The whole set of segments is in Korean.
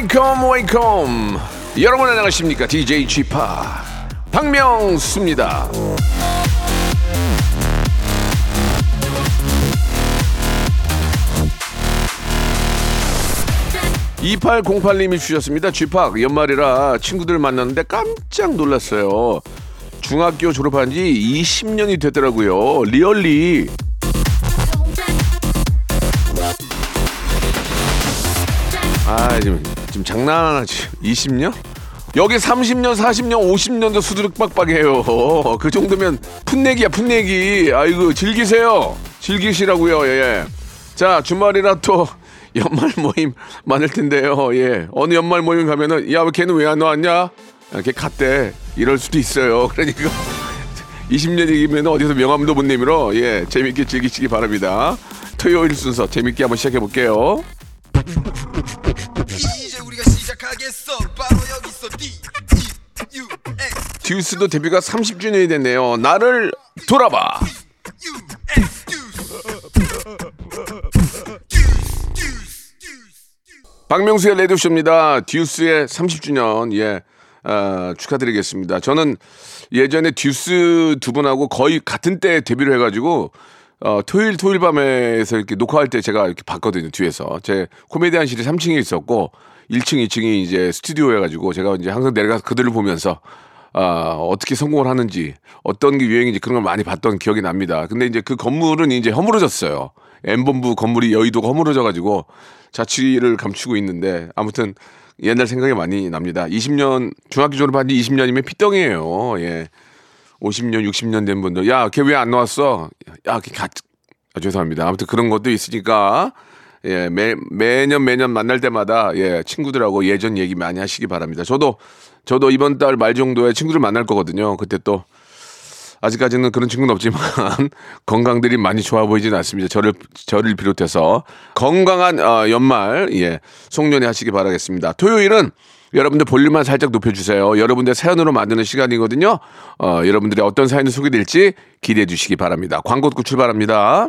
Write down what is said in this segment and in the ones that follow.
Welcome welcome. 여러분 안녕하십니까? DJ G-Park 박명수입니다. 2808님이 주셨습니다. p 연말이라 친구들 만났는데 깜짝 놀랐어요. 중학교 졸업한 지 20년이 됐더라고요. Really. 아 지금 지금 장난하지 20년? 여기 30년, 40년, 50년도 수두룩 빡빡해요. 그 정도면 풋내기야, 풋내기. 아이고, 즐기세요. 즐기시라고요, 예. 자, 주말이라 또 연말 모임 많을 텐데요, 예. 어느 연말 모임 가면은, 야, 왜 걔는 왜 안 왔냐? 이렇게 갔대. 이럴 수도 있어요. 그러니까 20년이면 어디서 명함도 못 내밀어. 예, 재밌게 즐기시기 바랍니다. 토요일 순서 재밌게 한번 시작해 볼게요. 듀스도 데뷔가 30주년이 됐네요. 나를 돌아봐. 박명수의 레디오쇼입니다. 듀스의 30주년, 예, 아, 축하드리겠습니다. 저는 예전에 듀스 두 분하고 거의 같은 때 데뷔를 해가지고, 어, 토요일, 토요일 밤에서 이렇게 녹화할 때 제가 이렇게 봤거든요, 뒤에서. 제 코미디안실이 3층에 있었고, 1층, 2층이 이제 스튜디오여가지고, 제가 이제 항상 내려가서 그들을 보면서, 아, 어떻게 성공을 하는지, 어떤 게 유행인지 그런 걸 많이 봤던 기억이 납니다. 근데 이제 그 건물은 이제 허물어졌어요. M본부 건물이 여의도가 허물어져가지고 자취를 감추고 있는데 아무튼 옛날 생각이 많이 납니다. 20년, 중학교 졸업한 지 20년이면 피덩이에요. 예. 50년, 60년 된 분들. 야, 걔 왜 안 나왔어? 야, 걔 가, 아, 죄송합니다. 아무튼 그런 것도 있으니까, 예, 매, 매년 매년 만날 때마다, 예, 친구들하고 예전 얘기 많이 하시기 바랍니다. 저도, 저도 이번 달 말 정도에 친구들 만날 거거든요. 그때 또, 아직까지는 그런 친구는 없지만 건강들이 많이 좋아 보이지는 않습니다. 저를 저를 비롯해서 건강한 어, 연말 예 송년회 하시기 바라겠습니다. 토요일은 여러분들 볼륨만 살짝 높여주세요. 여러분들 사연으로 만드는 시간이거든요. 어, 여러분들의 어떤 사연이 소개될지 기대해 주시기 바랍니다. 광고 듣고 출발합니다.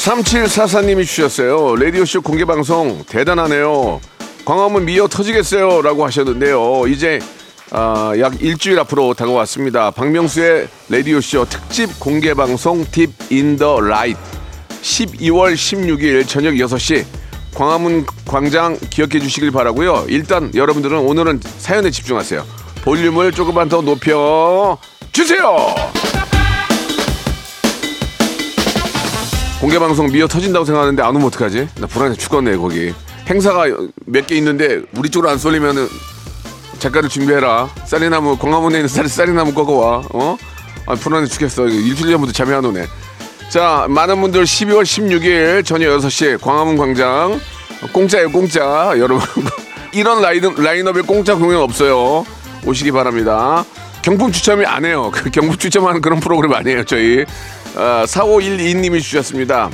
삼칠사사님이 주셨어요. 라디오쇼 공개방송 대단하네요. 광화문 미어 터지겠어요. 라고 하셨는데요. 이제 아, 약 일주일 앞으로 다가왔습니다. 박명수의 라디오쇼 특집 공개방송 Deep in the Light 12월 16일 저녁 6시 광화문 광장 기억해 주시길 바라고요. 일단 여러분들은 오늘은 사연에 집중하세요. 볼륨을 조금만 더 높여 주세요. 공개 방송 미어 터진다고 생각하는데 안 오면 어떡하지? 나 불안해 죽겠네 거기. 행사가 몇 개 있는데 우리 쪽으로 안 쏠리면은 작가를 준비해라. 쌀이나무 광화문에 있는 쌀 쌀이나무 꺾어 와. 어? 아 불안해 죽겠어. 일주일 전부터 잠이 안 오네. 자 많은 분들 12월 16일 저녁 6시 광화문 광장 공짜예요 공짜 여러분 이런 라인, 라인업에 공짜 공연 없어요. 오시기 바랍니다. 경품 추첨이 안 해요. 그 경품 추첨하는 그런 프로그램 아니에요 저희. 아, 4512님이 주셨습니다.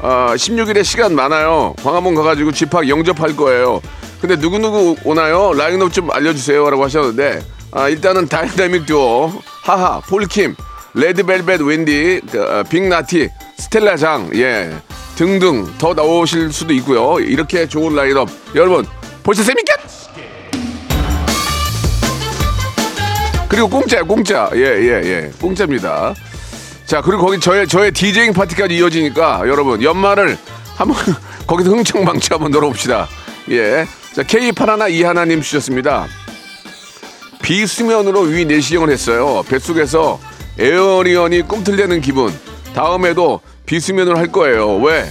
아, 16일에 시간 많아요. 광화문 가가지고 집합 영접할 거예요. 근데 누구누구 오나요? 라인업 좀 알려주세요. 라고 하셨는데, 아, 일단은 다이나믹 듀오, 하하, 폴킴, 레드벨벳 웬디, 그, 어, 빅나티, 스텔라장, 예, 등등 더 나오실 수도 있고요. 이렇게 좋은 라인업. 여러분, 벌써 재밌겠? 그리고 공짜야, 공짜. 예, 예, 예. 공짜입니다. 자, 그리고 거기 저의, 저의 디제잉 파티까지 이어지니까 여러분, 연말을 한번 거기서 흥청망청 한번 놀아봅시다. 예. 자, K81 이하나님 주셨습니다. 비수면으로 위 내시경을 했어요. 뱃속에서 에어리언이 꿈틀대는 기분. 다음에도 비수면으로 할 거예요. 왜?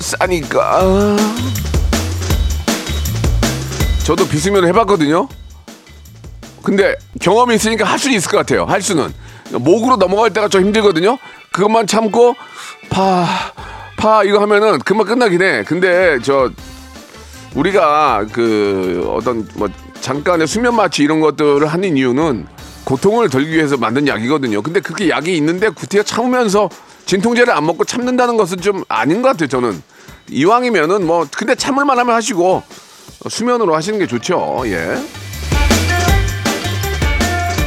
싸니까. 저도 비수면을 해봤거든요. 근데 경험이 있으니까 할 수 있을 것 같아요. 할 수는. 목으로 넘어갈 때가 좀 힘들거든요. 그것만 참고 파, 파 이거 하면은 금방 끝나긴 해. 근데 저 우리가 그 어떤 뭐 잠깐의 수면 마취 이런 것들을 하는 이유는 고통을 덜기 위해서 만든 약이거든요. 근데 그렇게 약이 있는데 구태여 참으면서 진통제를 안 먹고 참는다는 것은 좀 아닌 것 같아요. 저는 이왕이면은 뭐 근데 참을 만 하면 하시고 수면으로 하시는 게 좋죠. 예.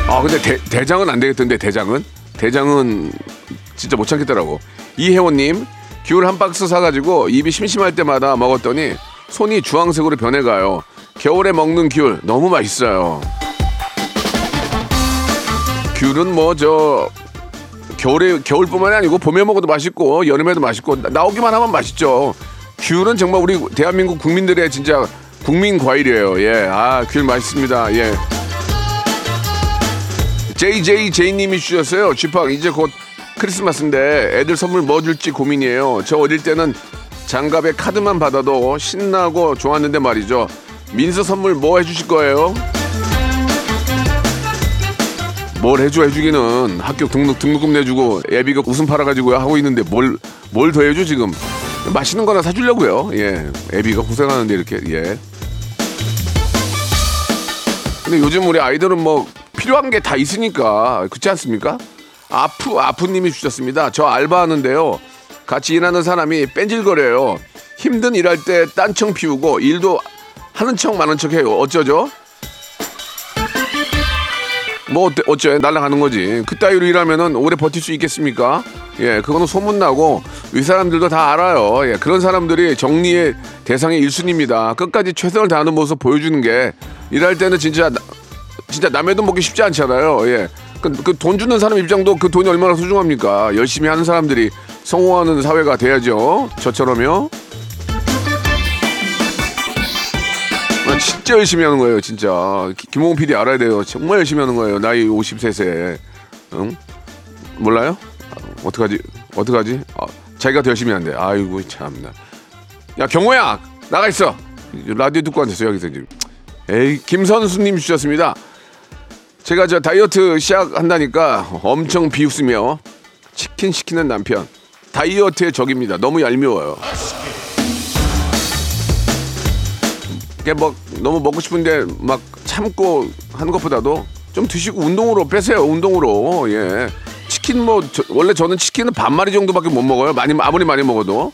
아 근데 대, 대장은 안 되겠던데 대장은? 대장은 진짜 못 참겠더라고. 이혜원님 귤 한 박스 사가지고 입이 심심할 때마다 먹었더니 손이 주황색으로 변해가요. 겨울에 먹는 귤 너무 맛있어요. 귤은 뭐 저 겨울에 겨울뿐만이 아니고 봄에 먹어도 맛있고 여름에도 맛있고 나- 나오기만 하면 맛있죠. 귤은 정말 우리 대한민국 국민들의 진짜 국민 과일이에요. 예 아 귤 맛있습니다. 예 JJJ님이 주셨어요. 쥐팡 이제 곧 크리스마스인데 애들 선물 뭐 줄지 고민이에요. 저 어릴 때는 장갑에 카드만 받아도 신나고 좋았는데 말이죠. 민서 선물 뭐 해주실 거예요? 뭘 해줘 해주기는 학교 등록 등록금 내주고 애비가 웃음 팔아가지고 하고 있는데 뭘 뭘 더 해줘 지금 맛있는 거나 사주려고요. 예, 애비가 고생하는데 이렇게 예. 근데 요즘 우리 아이들은 뭐 필요한 게 다 있으니까 그렇지 않습니까? 아프 아프님이 주셨습니다. 저 알바하는데요. 같이 일하는 사람이 뺀질거려요. 힘든 일할 때 딴청 피우고 일도 하는 척 많은 척 해요. 어쩌죠? 뭐 어때, 어째 날라가는 거지. 그따위로 일하면은 오래 버틸 수 있겠습니까? 예, 그거는 소문나고 위 사람들도 다 알아요. 예, 그런 사람들이 정리의 대상의 일순입니다. 끝까지 최선을 다하는 모습 보여주는 게 일할 때는 진짜 나- 진짜 남의 돈 먹기 쉽지 않잖아요. 예. 그돈 주는 사람 입장도 그 돈이 얼마나 소중합니까? 열심히 하는 사람들이 성공하는 사회가 돼야죠. 저처럼요. 아, 진짜 열심히 하는 거예요, 진짜. 기- 김홍 PD 알아야 돼요. 정말 열심히 하는 거예요. 나이 53세. 응? 몰라요? 아, 어떡하지? 어떡하지? 아, 자기가 더 열심히 한대. 아이고, 참나. 야, 경호야! 나가 있어! 라디오 듣고 앉았어요, 여기서 지금. 에이, 김선수님 주셨습니다. 제가 저 다이어트 시작한다니까 엄청 비웃으며 치킨 시키는 남편. 다이어트의 적입니다. 너무 얄미워요. 이게 뭐 너무 먹고 싶은데 막 참고 하는 것보다도 좀 드시고 운동으로 빼세요. 운동으로 예. 치킨 뭐 저- 원래 저는 치킨은 반 마리 정도밖에 못 먹어요. 많이 아무리 많이 먹어도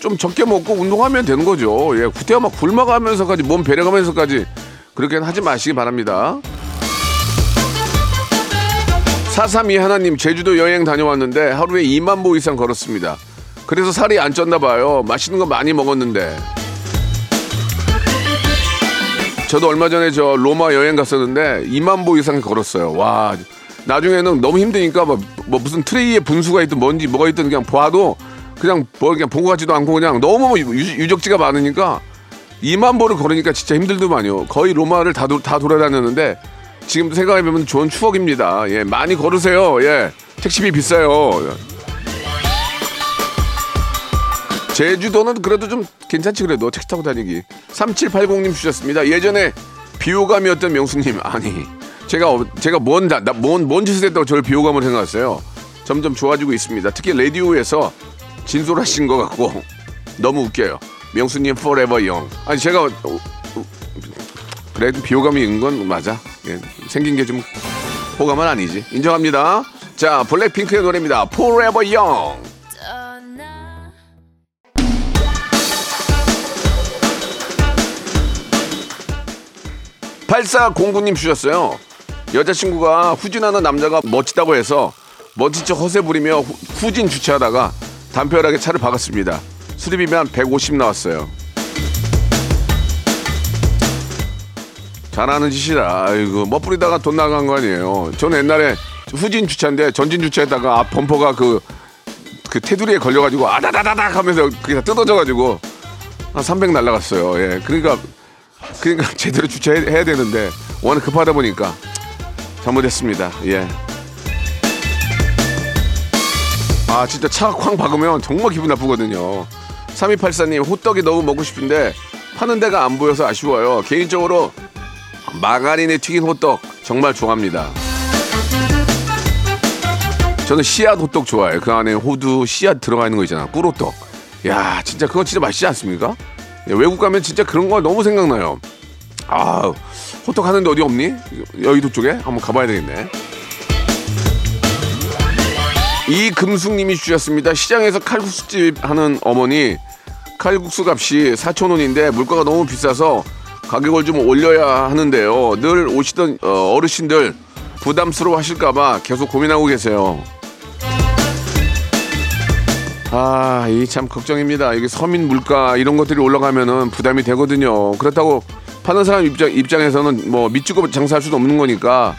좀 적게 먹고 운동하면 되는 거죠. 예, 구태여 막 굶어가면서까지 몸 배려가면서까지 그렇게는 하지 마시기 바랍니다. 432 하나님 제주도 여행 다녀왔는데 하루에 2만 보 이상 걸었습니다. 그래서 살이 안 쪘나 봐요. 맛있는 거 많이 먹었는데. 저도 얼마 전에 저 로마 여행 갔었는데 2만 보 이상 걸었어요. 와 나중에는 너무 힘드니까 뭐, 뭐 무슨 트레이에 분수가 있든 뭔지 뭐가 있든 그냥 봐도 그냥 뭐 그냥 본것 같지도 않고 그냥 너무 유, 유적지가 많으니까 2만 보를 걸으니까 진짜 힘들더만요. 거의 로마를 다, 도- 다 돌아다녔는데 지금도 생각해보면 좋은 추억입니다. 예, 많이 걸으세요. 예, 택시비 비싸요. 제주도는 그래도 좀 괜찮지 그래도. 택시 타고 다니기. 3780님 주셨습니다. 예전에 비호감이었던 명수님. 아니 제가 어- 제가 뭔뭔뭔 뭔 짓을 했다고 저를 비호감으로 생각했어요? 점점 좋아지고 있습니다. 특히 라디오에서 진솔하신 것 같고 너무 웃겨요. 명수님 forever young. 아니 제가 그래도 비호감이 있는 건 맞아 예, 생긴 게 좀 호감은 아니지 인정합니다 자 블랙핑크의 노래입니다 forever young 8409님 주셨어요. 여자친구가 후진하는 남자가 멋지다고 해서 멋진 척 허세 부리며 후- 후진 주차하다가 담벼락에 차를 박았습니다. 수리비만 150 나왔어요. 잘하는 짓이다. 아이고, 멋부리다가 돈 나간 거 아니에요. 저는 옛날에 후진 주차인데 전진 주차했다가 앞 범퍼가 그, 그 테두리에 걸려가지고 아다다다닥 하면서 그게 다 뜯어져가지고 한 300 날라갔어요. 예. 그러니까 그러니까 제대로 주차해야 되는데 워낙 급하다 보니까 잘못했습니다. 예. 아 진짜 차 쾅 박으면 정말 기분 나쁘거든요 3284님 호떡이 너무 먹고 싶은데 파는 데가 안 보여서 아쉬워요 개인적으로 마가린에 튀긴 호떡 정말 좋아합니다. 저는 씨앗 호떡 좋아해요. 그 안에 호두 씨앗 들어가 있는 거 있잖아. 꿀호떡. 야 진짜 그거 진짜 맛있지 않습니까? 예, 외국 가면 진짜 그런 거 너무 생각나요. 아 호떡 하는데 어디 없니? 여의도 쪽에? 한번 가봐야 되겠네. 이금숙님이 주셨습니다. 시장에서 칼국수집 하는 어머니 칼국수 값이 4천 원인데 물가가 너무 비싸서 가격을 좀 올려야 하는데요. 늘 오시던 어, 어르신들 부담스러워 하실까봐 계속 고민하고 계세요. 아, 이 참 걱정입니다. 이게 서민 물가 이런 것들이 올라가면은 부담이 되거든요. 그렇다고 파는 사람 입장, 입장에서는 뭐 믿고 장사할 수도 없는 거니까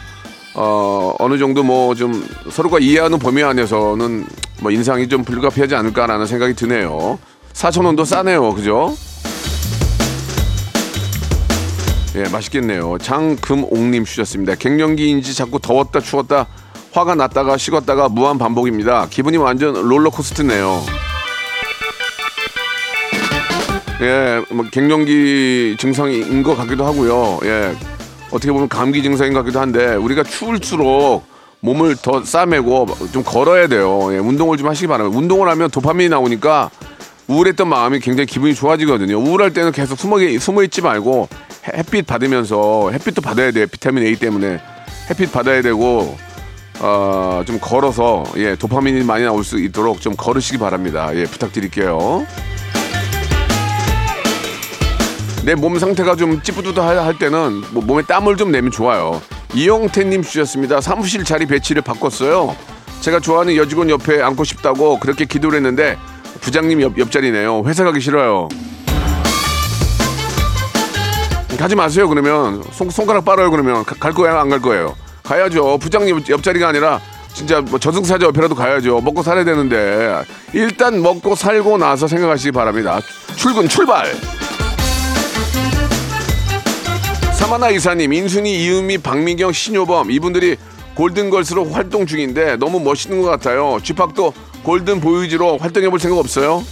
어, 어느 정도 뭐 좀 서로가 이해하는 범위 안에서는 뭐 인상이 좀 불가피하지 않을까라는 생각이 드네요. 4천 원도 싸네요. 그죠? 예, 맛있겠네요. 장금옥님 주셨습니다. 갱년기인지 자꾸 더웠다 추웠다 화가 났다가 식었다가 무한 반복입니다. 기분이 완전 롤러코스터네요. 예, 뭐 갱년기 증상인 것 같기도 하고요. 예, 어떻게 보면 감기 증상인 것 같기도 한데 우리가 추울수록 몸을 더 싸매고 좀 걸어야 돼요. 예, 운동을 좀 하시기 바랍니다. 운동을 하면 도파민이 나오니까 우울했던 마음이 굉장히 기분이 좋아지거든요. 우울할 때는 계속 숨어, 숨어 있지 말고 해- 햇빛 받으면서 햇빛도 받아야 돼요. 비타민 A 때문에 햇빛 받아야 되고 어, 좀 걸어서 예, 도파민이 많이 나올 수 있도록 좀 걸으시기 바랍니다. 예, 부탁드릴게요. 내 몸 상태가 좀 찌뿌두두할 때는 뭐 몸에 땀을 좀 내면 좋아요. 이영태님 주셨습니다. 사무실 자리 배치를 바꿨어요. 제가 좋아하는 여직원 옆에 앉고 싶다고 그렇게 기도를 했는데 부장님 옆, 옆자리네요. 회사 가기 싫어요. 가지 마세요 그러면. 손, 손가락 빨아요 그러면. 가- 갈 거예요 안 갈 거예요? 가야죠. 부장님 옆자리가 아니라 진짜 뭐 저승사자 옆이라도 가야죠. 먹고 살아야 되는데. 일단 먹고 살고 나서 생각하시기 바랍니다. 출근 출발! 사마나 이사님, 인순이, 이은미, 박민경, 신효범. 이분들이 골든걸스로 활동 중인데 너무 멋있는 것 같아요. 쥐팍도 골든 보이즈로 활동해볼 생각 없어요?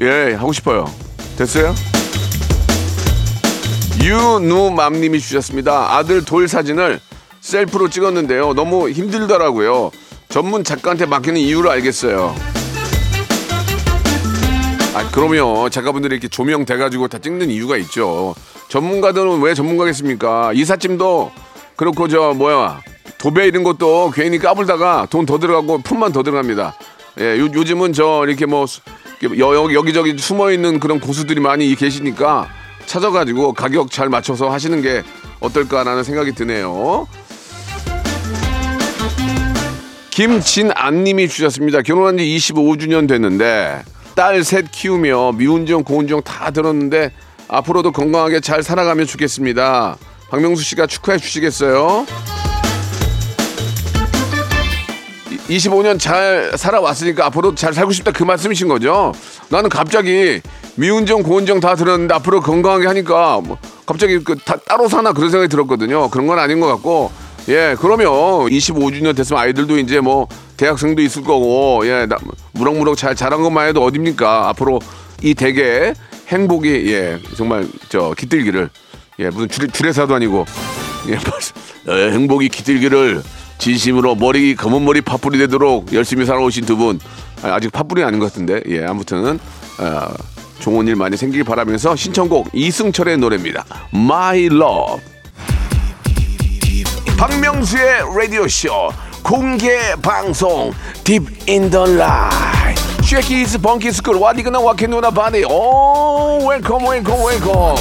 예, 하고 싶어요. 됐어요? 유누맘님이 주셨습니다. 아들 돌 사진을 셀프로 찍었는데요. 너무 힘들더라고요. 전문 작가한테 맡기는 이유를 알겠어요. 아, 그러면 작가분들이 이렇게 조명 돼가지고 다 찍는 이유가 있죠. 전문가들은 왜 전문가겠습니까? 이삿짐도 그렇고 저 뭐야 도배 이런 것도 괜히 까불다가 돈 더 들어가고 품만 더 들어갑니다. 예, 요, 요즘은 저 이렇게 뭐 수- 여, 여, 여기저기 숨어 있는 그런 고수들이 많이 계시니까 찾아가지고 가격 잘 맞춰서 하시는 게 어떨까라는 생각이 드네요. 김진안님이 주셨습니다. 결혼한 지 25주년 됐는데 딸 셋 키우며 미운정 고운정 다 들었는데 앞으로도 건강하게 잘 살아가면 좋겠습니다. 박명수 씨가 축하해 주시겠어요? 25년 잘 살아왔으니까 앞으로 잘 살고 싶다 그 말씀이신 거죠? 나는 갑자기 미운정 고운정 다 들었는데 앞으로 건강하게 하니까 뭐 갑자기 그 다 따로 사나 그런 생각이 들었거든요. 그런 건 아닌 것 같고 예 그러면 25주년 됐으면 아이들도 이제 뭐 대학생도 있을 거고 예 나- 무럭무럭 잘 자란 것만 해도 어딥니까? 앞으로 이 대게 행복이 예 정말 저 깃들기를 예 무슨 주례, 주례사도 아니고 예 어, 행복이 깃들기를 진심으로 머리 검은 머리 파뿌리 되도록 열심히 살아오신 두 분. 아직 파뿌리 아닌 것 같은데. 예 아무튼 어, 좋은 일 많이 생기길 바라면서 신청곡 이승철의 노래입니다. My Love. 박명수의 라디오 쇼 공개 방송. Deep in the Light. 쉐키스 벙키스쿨 와디그나 와케누나 바디 오 웰컴 웰컴 웰컴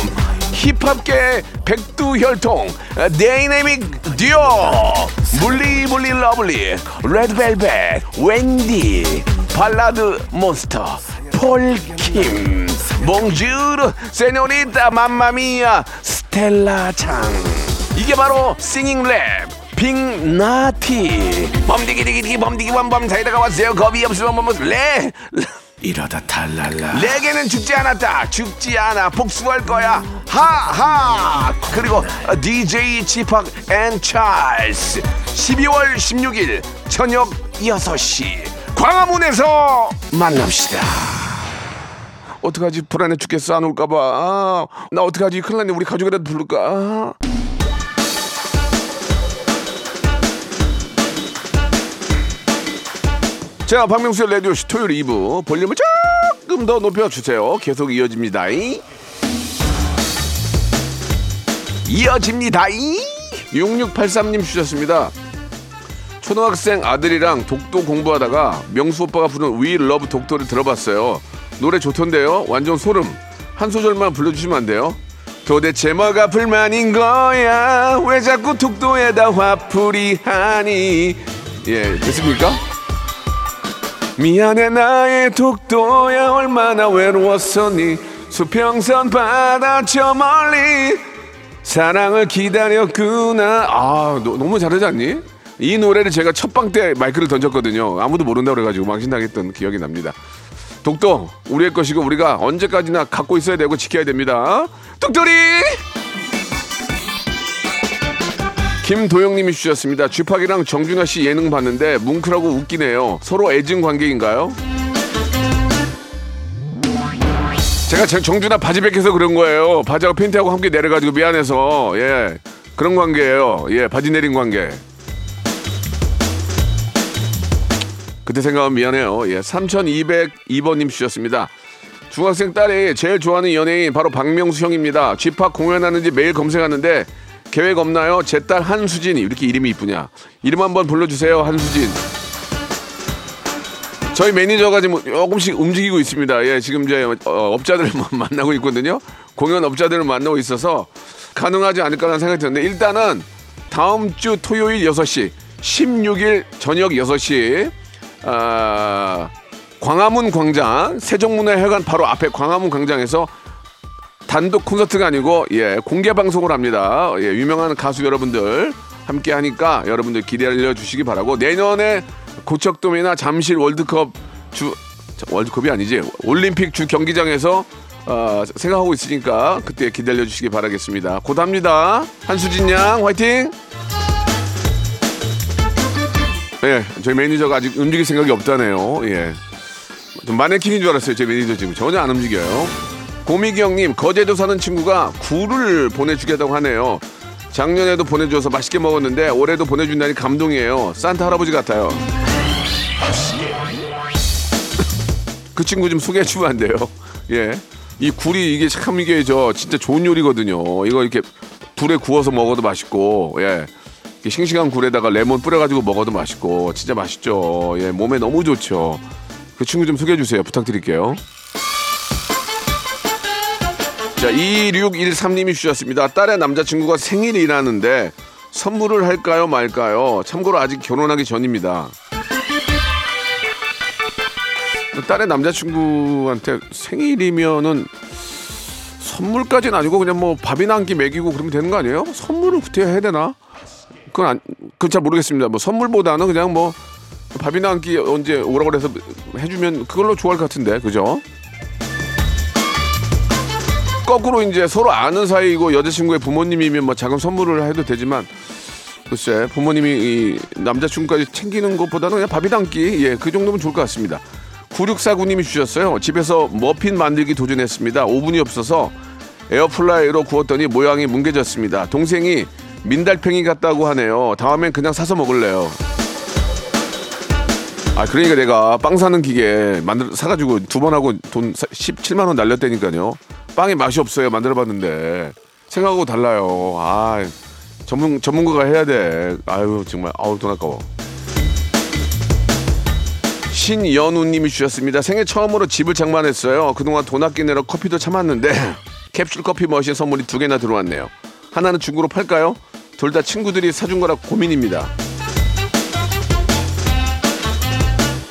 힙합계 백두혈통 다이내믹 듀오 물리물리 러블리 레드벨벳 웬디 발라드 몬스터 폴킴 몽주르 세뇨리타 맘마미아 스텔라 창. 이게 바로 싱잉 랩 빅나티. 범디기디기디 범디기 범범. 사이다가 왔어요. 겁이 없으면 뭐뭐 레 이러다 탈랄라. 레게는 죽지 않았다. 죽지 않아. 복수할 거야. 하하. 그리고 DJ G-Park and 찰스. 12월 16일 저녁 6시. 광화문에서 만납시다. 어떡하지? 불안해 죽겠어. 안 올까봐. 아, 나 어떡하지? 큰일 났네. 우리 가족이라도 부를까? 아. 자, 박명수의 라디오쇼 토요일 2부 볼륨을 조금 더 높여주세요. 계속 이어집니다. 이어집니다. 6683님 주셨습니다. 초등학생 아들이랑 독도 공부하다가 명수 오빠가 부른 We Love 독도를 들어봤어요. 노래 좋던데요. 완전 소름. 한 소절만 불러주시면 안 돼요? 도대체 뭐가 불만인 거야? 왜 자꾸 독도에다 화풀이 하니? 예, 됐습니까? 미안해 나의 독도야 얼마나 외로웠었니. 수평선 바다 저 멀리. 사랑을 기다렸구나. 아 너, 너무 잘하지 않니? 이 노래를 제가 첫방 때 마이크를 던졌거든요. 아무도 모른다고 그래가지고 망신당했던 기억이 납니다. 독도 우리의 것이고 우리가 언제까지나 갖고 있어야 되고 지켜야 됩니다. 독도리 김도영님이 주셨습니다. 쥐팍이랑 정준하 씨 예능 봤는데 뭉클하고 웃기네요. 서로 애증 관계인가요? 제가 제- 정준하 바지 벗겨서 그런 거예요. 바지하고 팬티하고 함께 내려가지고 미안해서 예 그런 관계예요. 예 바지 내린 관계. 그때 생각하면 미안해요. 예 3202번님 주셨습니다. 중학생 딸이 제일 좋아하는 연예인 바로 박명수 형입니다. 쥐팍 공연하는지 매일 검색하는데 계획 없나요? 제 딸 한수진이 이렇게 이름이 이쁘냐? 이름 한번 불러주세요, 한수진. 저희 매니저가 지금 조금씩 움직이고 있습니다. 예, 지금 이제 어, 업자들을 만나고 있거든요. 공연 업자들을 만나고 있어서 가능하지 않을까라는 생각이 드는데 일단은 다음 주 토요일 6시, 16일 저녁 6시 아, 광화문 광장 세종문화회관 바로 앞에 광화문 광장에서 단독 콘서트가 아니고 예 공개 방송을 합니다. 예 유명한 가수 여러분들 함께 하니까 여러분들 기대해 주시기 바라고 내년에 고척돔이나 잠실 월드컵 주 자, 월드컵이 아니지 올림픽 주 경기장에서 어, 생각하고 있으니까 그때 기다려 주시기 바라겠습니다. 곧 합니다. 한수진 양 화이팅! 예, 저희 매니저가 아직 움직일 생각이 없다네요. 예. 좀 마네킹인 줄 알았어요. 제 매니저 지금 전혀 안 움직여요. 고미기 형님, 거제도 사는 친구가 굴을 보내주겠다고 하네요. 작년에도 보내줘서 맛있게 먹었는데 올해도 보내준다니 감동이에요. 산타 할아버지 같아요. 그 친구 좀 소개해 주면 안 돼요? 예. 이 굴이 이게 참 이게 저 진짜 좋은 요리거든요. 이거 이렇게 불에 구워서 먹어도 맛있고, 예. 싱싱한 굴에다가 레몬 뿌려가지고 먹어도 맛있고, 진짜 맛있죠. 예, 몸에 너무 좋죠. 그 친구 좀 소개해 주세요. 부탁드릴게요. 자, 2613님이 주셨습니다. 딸의 남자친구가 생일이라는데 선물을 할까요, 말까요? 참고로 아직 결혼하기 전입니다. 딸의 남자친구한테 생일이면은 선물까지는 아니고 그냥 뭐 밥이나 한 끼 먹이고 그러면 되는 거 아니에요? 선물을 그때 해야 되나? 그건 안, 그건 잘 모르겠습니다. 뭐 선물보다는 그냥 뭐 밥이나 한 끼 언제 오라고 해서 해주면 그걸로 좋아할 것 같은데, 그죠? 거꾸로 이제 서로 아는 사이고 여자친구의 부모님이면 뭐 작은 선물을 해도 되지만 글쎄 부모님이 이 남자친구까지 챙기는 것보다는 그냥 한 끼, 예, 그 정도면 좋을 것 같습니다. 9649님이 주셨어요. 집에서 머핀 만들기 도전했습니다. 오븐이 없어서 에어프라이로 구웠더니 모양이 뭉개졌습니다. 동생이 민달팽이 같다고 하네요. 다음엔 그냥 사서 먹을래요. 아 그러니까 내가 빵 사는 기계 만들 사가지고 두 번 하고 돈 17만 원 날렸다니까요. 빵이 맛이 없어요. 만들어봤는데 생각하고 달라요. 아 전문 전문가가 해야 돼. 아유 정말 아우 돈 아까워. 신연우님이 주셨습니다. 생애 처음으로 집을 장만했어요. 그동안 돈 아끼느라 커피도 참았는데 캡슐 커피 머신 선물이 두 개나 들어왔네요. 하나는 중고로 팔까요? 둘 다 친구들이 사준 거라 고민입니다.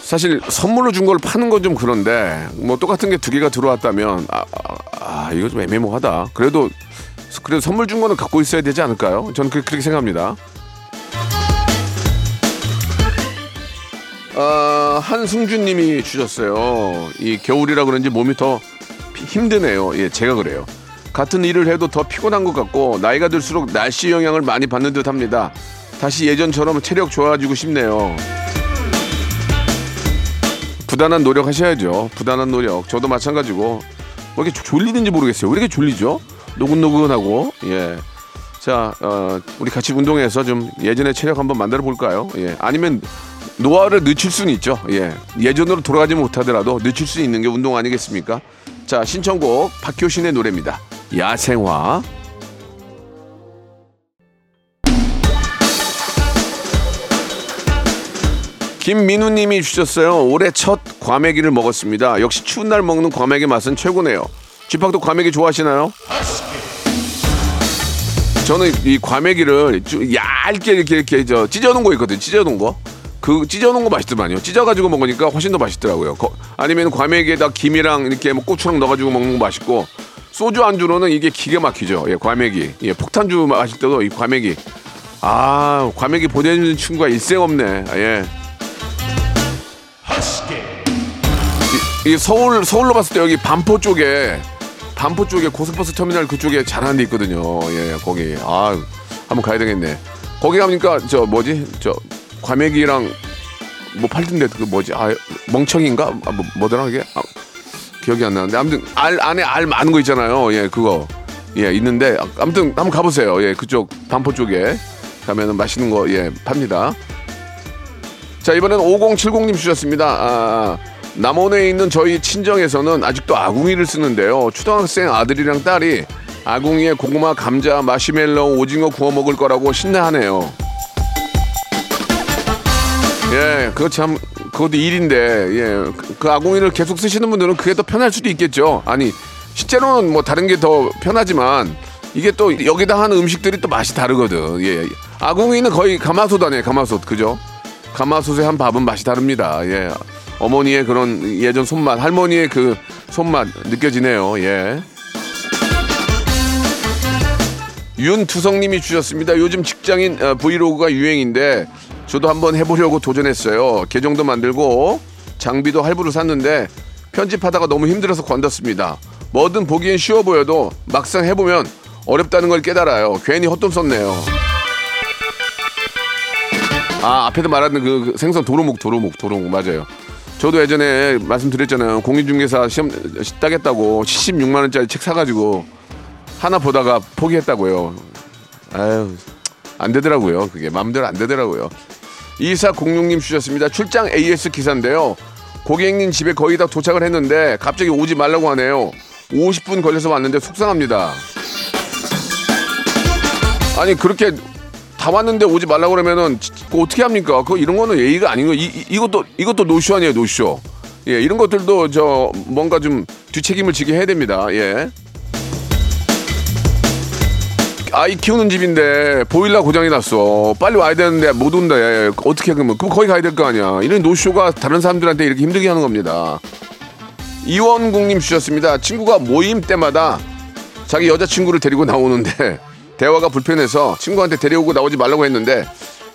사실 선물로 준 걸 파는 건 좀 그런데 뭐 똑같은 게 두 개가 들어왔다면 아, 아, 아, 이거 좀 애매모호하다. 그래도 그래도 선물 준 거는 갖고 있어야 되지 않을까요? 저는 그, 그렇게 생각합니다. 아, 한승준님이 주셨어요. 이 겨울이라 그런지 몸이 더 피- 힘드네요. 예, 제가 그래요. 같은 일을 해도 더 피곤한 것 같고 나이가 들수록 날씨 영향을 많이 받는 듯합니다. 다시 예전처럼 체력 좋아지고 싶네요. 부단한 노력 하셔야죠. 부단한 노력. 저도 마찬가지고 뭐 이렇게 졸리는지 모르겠어요. 왜 이렇게 졸리죠? 노근노근하고 예. 자, 어, 우리 같이 운동해서 좀 예전의 체력 한번 만들어 볼까요? 예. 아니면 노화를 늦출 수는 있죠. 예. 예전으로 돌아가지 못하더라도 늦출 수 있는 게 운동 아니겠습니까? 자, 신청곡 박효신의 노래입니다. 야생화. 김민우 님이 주셨어요. 올해 첫 과메기를 먹었습니다. 역시 추운 날 먹는 과메기 맛은 최고네요. 쥐팍도 과메기 좋아하시나요? 저는 이 과메기를 좀 얇게 이렇게 이렇게 저 찢어놓은 거 있거든. 찢어놓은 거. 그 찢어놓은 거 맛있더만요. 찢어가지고 먹으니까 훨씬 더 맛있더라고요. 거- 아니면 과메기에다 김이랑 이렇게 뭐 고추랑 넣어가지고 먹는 거 맛있고 소주 안주로는 이게 기가 막히죠. 예, 과메기. 예, 폭탄주 마실 때도 이 과메기. 아, 과메기 보내주는 친구가 일생 없네. 예. 이, 이 서울 서울로 봤을 때 여기 반포 쪽에 반포 쪽에 고속버스 터미널 그쪽에 잘하는 데 있거든요. 예, 거기. 아, 한번 가야 되겠네. 거기 가니까 저 뭐지? 저 과메기랑 뭐 팔던데 그 뭐지? 아, 멍청인가? 아, 뭐, 뭐더라 그게? 아, 기억이 안 나는데 아무튼 알 안에 알 많은 거 있잖아요. 예, 그거. 예, 있는데 아, 아무튼 한번 가보세요. 예, 그쪽 반포 쪽에 가면은 맛있는 거 예 팝니다. 자 이번엔 5070님 주셨습니다. 아, 남원에 있는 저희 친정에서는 아직도 아궁이를 쓰는데요. 초등학생 아들이랑 딸이 아궁이에 고구마, 감자, 마시멜로우, 오징어 구워 먹을 거라고 신나하네요. 예, 그거 참 그것도 일인데 예, 그, 그 아궁이를 계속 쓰시는 분들은 그게 더 편할 수도 있겠죠. 아니 실제로는 뭐 다른 게 더 편하지만 이게 또 여기다 하는 음식들이 또 맛이 다르거든. 예, 아궁이는 거의 가마솥 아니에요, 가마솥 그죠? 가마솥에 한 밥은 맛이 다릅니다. 예. 어머니의 그런 예전 손맛, 할머니의 그 손맛 느껴지네요. 예. 윤투성님이 주셨습니다. 요즘 직장인 어, 브이로그가 유행인데 저도 한번 해보려고 도전했어요. 계정도 만들고 장비도 할부로 샀는데 편집하다가 너무 힘들어서 관뒀습니다. 뭐든 보기엔 쉬워 보여도 막상 해보면 어렵다는 걸 깨달아요. 괜히 헛돈 썼네요. 아 앞에도 말하는 그 생선 도루묵 도루묵 도루묵 맞아요. 저도 예전에 말씀드렸잖아요. 공인중개사 시험 따겠다고 76만 원짜리 책 사가지고 하나 보다가 포기했다고요. 아유 안 되더라고요. 그게 마음대로 안 되더라고요. 2406님 주셨습니다. 출장 AS 기사인데요. 고객님 집에 거의 다 도착을 했는데 갑자기 오지 말라고 하네요. 50분 걸려서 왔는데 속상합니다. 아니 그렇게 다 왔는데 오지 말라고 그러면은 지- 그거 어떻게 합니까? 그 이런 거는 예의가 아닌 거. 이, 이- 이것도 이것도 노쇼 아니에요, 노쇼. 예, 이런 것들도 저 뭔가 좀 뒤책임을 지게 해야 됩니다. 예. 아이 키우는 집인데 보일러 고장이 났어. 빨리 와야 되는데 못 온다. 예, 어떻게 그러면 그럼 거기 가야 될 거 아니야. 이런 노쇼가 다른 사람들한테 이렇게 힘들게 하는 겁니다. 이원국님 주셨습니다. 친구가 모임 때마다 자기 여자친구를 데리고 나오는데 대화가 불편해서 친구한테 데려오고 나오지 말라고 했는데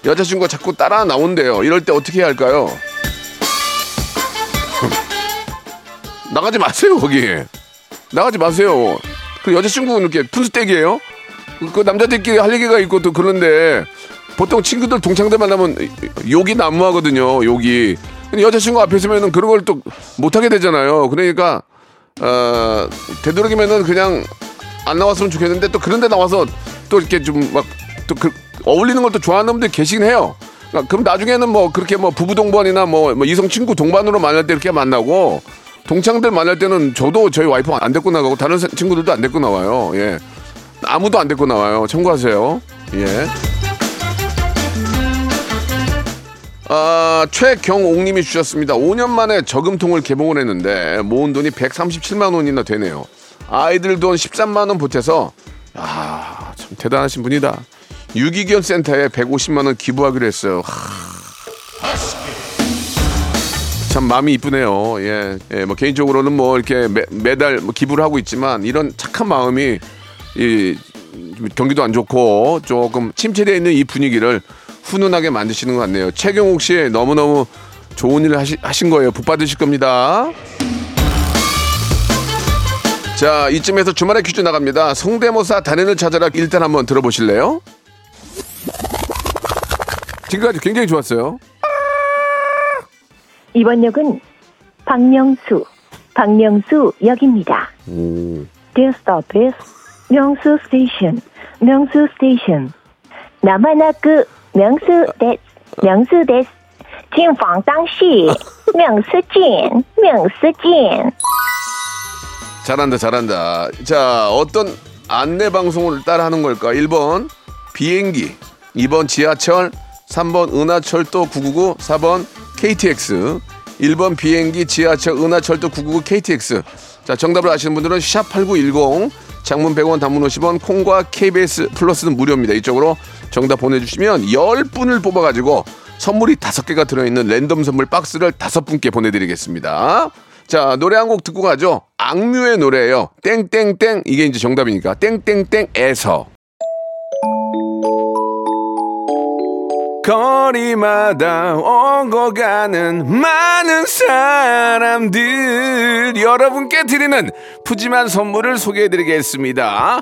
여자친구가 자꾸 따라 나온대요. 이럴 때 어떻게 해야 할까요? 나가지 마세요 거기. 나가지 마세요. 그 여자친구는 이렇게 푼수떼기예요? 그 남자들끼리 할 얘기가 있고 또 그런데 보통 친구들 동창들 만나면 욕이 난무하거든요. 욕이. 근데 여자친구 앞에 있으면은 그런 걸 또 못하게 되잖아요. 그러니까 어, 되도록이면은 그냥 안 나왔으면 좋겠는데 또 그런데 나와서 또 이렇게 좀 막 또 그 어울리는 걸 또 좋아하는 분들 계시긴 해요. 그러니까 그럼 나중에는 뭐 그렇게 뭐 부부 동반이나 뭐, 뭐 이성 친구 동반으로 만날 때 이렇게 만나고 동창들 만날 때는 저도 저희 와이프 안 데리고 나가고 다른 사- 친구들도 안 데리고 나와요. 예. 아무도 안 데리고 나와요. 참고하세요. 예. 아, 최경옥님이 주셨습니다. 5년 만에 저금통을 개봉을 했는데 모은 돈이 137만 원이나 되네요. 아이들 돈 13만 원 보태서 아, 참 대단하신 분이다. 유기견 센터에 150만 원 기부하기로 했어요. 하. 참 마음이 이쁘네요. 예, 예, 뭐 개인적으로는 뭐 이렇게 매, 매달 뭐 기부를 하고 있지만 이런 착한 마음이 이 경기도 안 좋고 조금 침체되어 있는 이 분위기를 훈훈하게 만드시는 것 같네요. 최경욱 씨 너무너무 좋은 일을 하시, 하신 거예요. 복 받으실 겁니다. 자, 이쯤에서 주말에 퀴즈 나갑니다. 성대모사 단연을 찾아라 일단 한번 들어보실래요? 지금까지 굉장히 좋았어요. 이번 역은 박명수, 박명수 역입니다. 음. Dear stop is 명수 스테이션, 명수 스테이션. 남한학교 아, 그 명수 데스, 명수 데스. 진방당시 명수진, 명수진. 잘한다, 잘한다. 자, 어떤 안내 방송을 따라 하는 걸까? 1번 비행기, 2번 지하철, 3번 은하철도 999, 4번 KTX. 1번 비행기, 지하철, 은하철도 999 KTX. 자, 정답을 아시는 분들은 샵 8910 장문 100원 단문 50원 콩과 KBS 플러스는 무료입니다. 이쪽으로 정답 보내 주시면 10분을 뽑아 가지고 선물이 5개가 들어 있는 랜덤 선물 박스를 5분께 보내 드리겠습니다. 자, 노래 한 곡 듣고 가죠. 악뮤의 노래예요. 땡땡땡 이게 이제 정답이니까 땡땡땡에서 거리마다 오고 가는 많은 사람들 여러분께 드리는 푸짐한 선물을 소개해 드리겠습니다.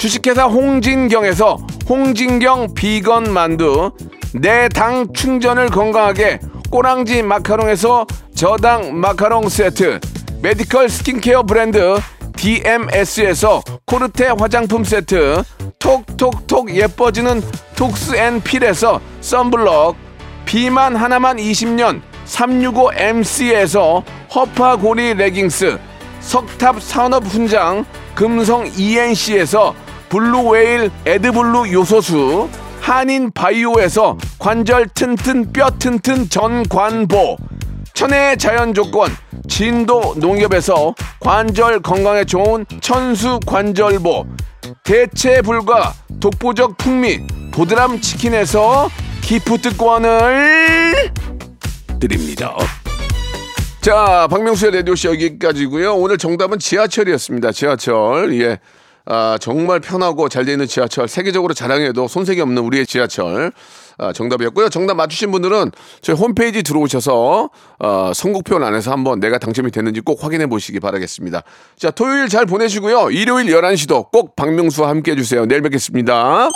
주식회사 홍진경에서 홍진경 비건 만두. 내 당 충전을 건강하게 꼬랑지 마카롱에서 저당 마카롱 세트. 메디컬 스킨케어 브랜드 DMS에서 코르테 화장품 세트. 톡톡톡 예뻐지는 톡스앤필에서 썬블럭. 비만 하나만 20년 365MC에서 허파고리 레깅스. 석탑 산업 훈장 금성 ENC에서 블루웨일 에드블루 요소수 한인 바이오에서 관절 튼튼 뼈 튼튼 전관보 천혜의 자연 조건 진도 농협에서 관절 건강에 좋은 천수 관절보 대체 불가 독보적 풍미 보드람 치킨에서 기프트권을 드립니다. 자, 박명수의 라디오씨 여기까지고요 오늘 정답은 지하철이었습니다. 지하철. 예. 아, 정말 편하고 잘돼 있는 지하철. 세계적으로 자랑해도 손색이 없는 우리의 지하철. 아, 정답이었고요. 정답 맞추신 분들은 저희 홈페이지 들어오셔서 어, 선곡표 안에서 한번 내가 당첨이 됐는지 꼭 확인해 보시기 바라겠습니다. 자, 토요일 잘 보내시고요. 일요일 11시도 꼭 박명수와 함께 해 주세요. 내일 뵙겠습니다.